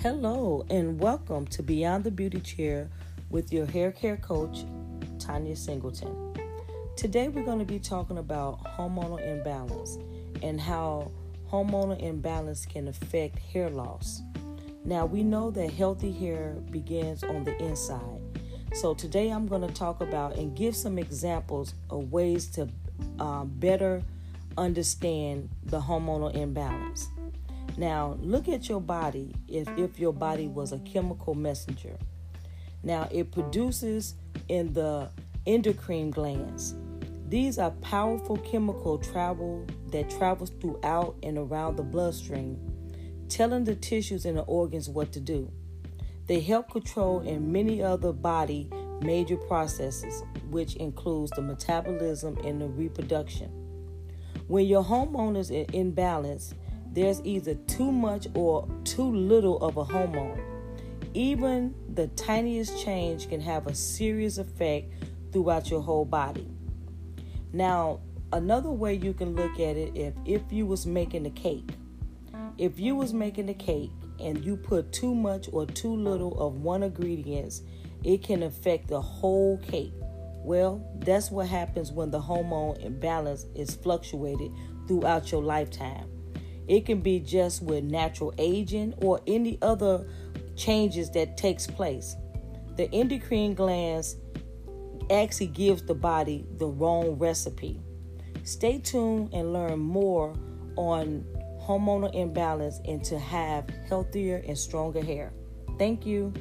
Hello, and welcome to Beyond the Beauty Chair with your hair care coach, Tanya Singleton. Today, we're going to be talking about hormonal imbalance and how hormonal imbalance can affect hair loss. Now, we know that healthy hair begins on the inside. So, today I'm going to talk about and give some examples of ways to um, better understand the hormonal imbalance. Now, look at your body if, if your body was a chemical messenger. Now, it produces in the endocrine glands. These are powerful chemical travel that travels throughout and around the bloodstream, telling the tissues and the organs what to do. They help control in many other body major processes, which includes the metabolism and the reproduction. When your hormone is in balance, there's either too much or too little of a hormone. Even the tiniest change can have a serious effect throughout your whole body. Now, another way you can look at it if if you was making a cake. If you was making a cake and you put too much or too little of one ingredients, it can affect the whole cake. Well, that's what happens when the hormone imbalance is fluctuated throughout your lifetime. It can be just with natural aging or any other changes that takes place. The endocrine glands actually gives the body the wrong recipe. Stay tuned and learn more on hormonal imbalance and to have healthier and stronger hair. Thank you.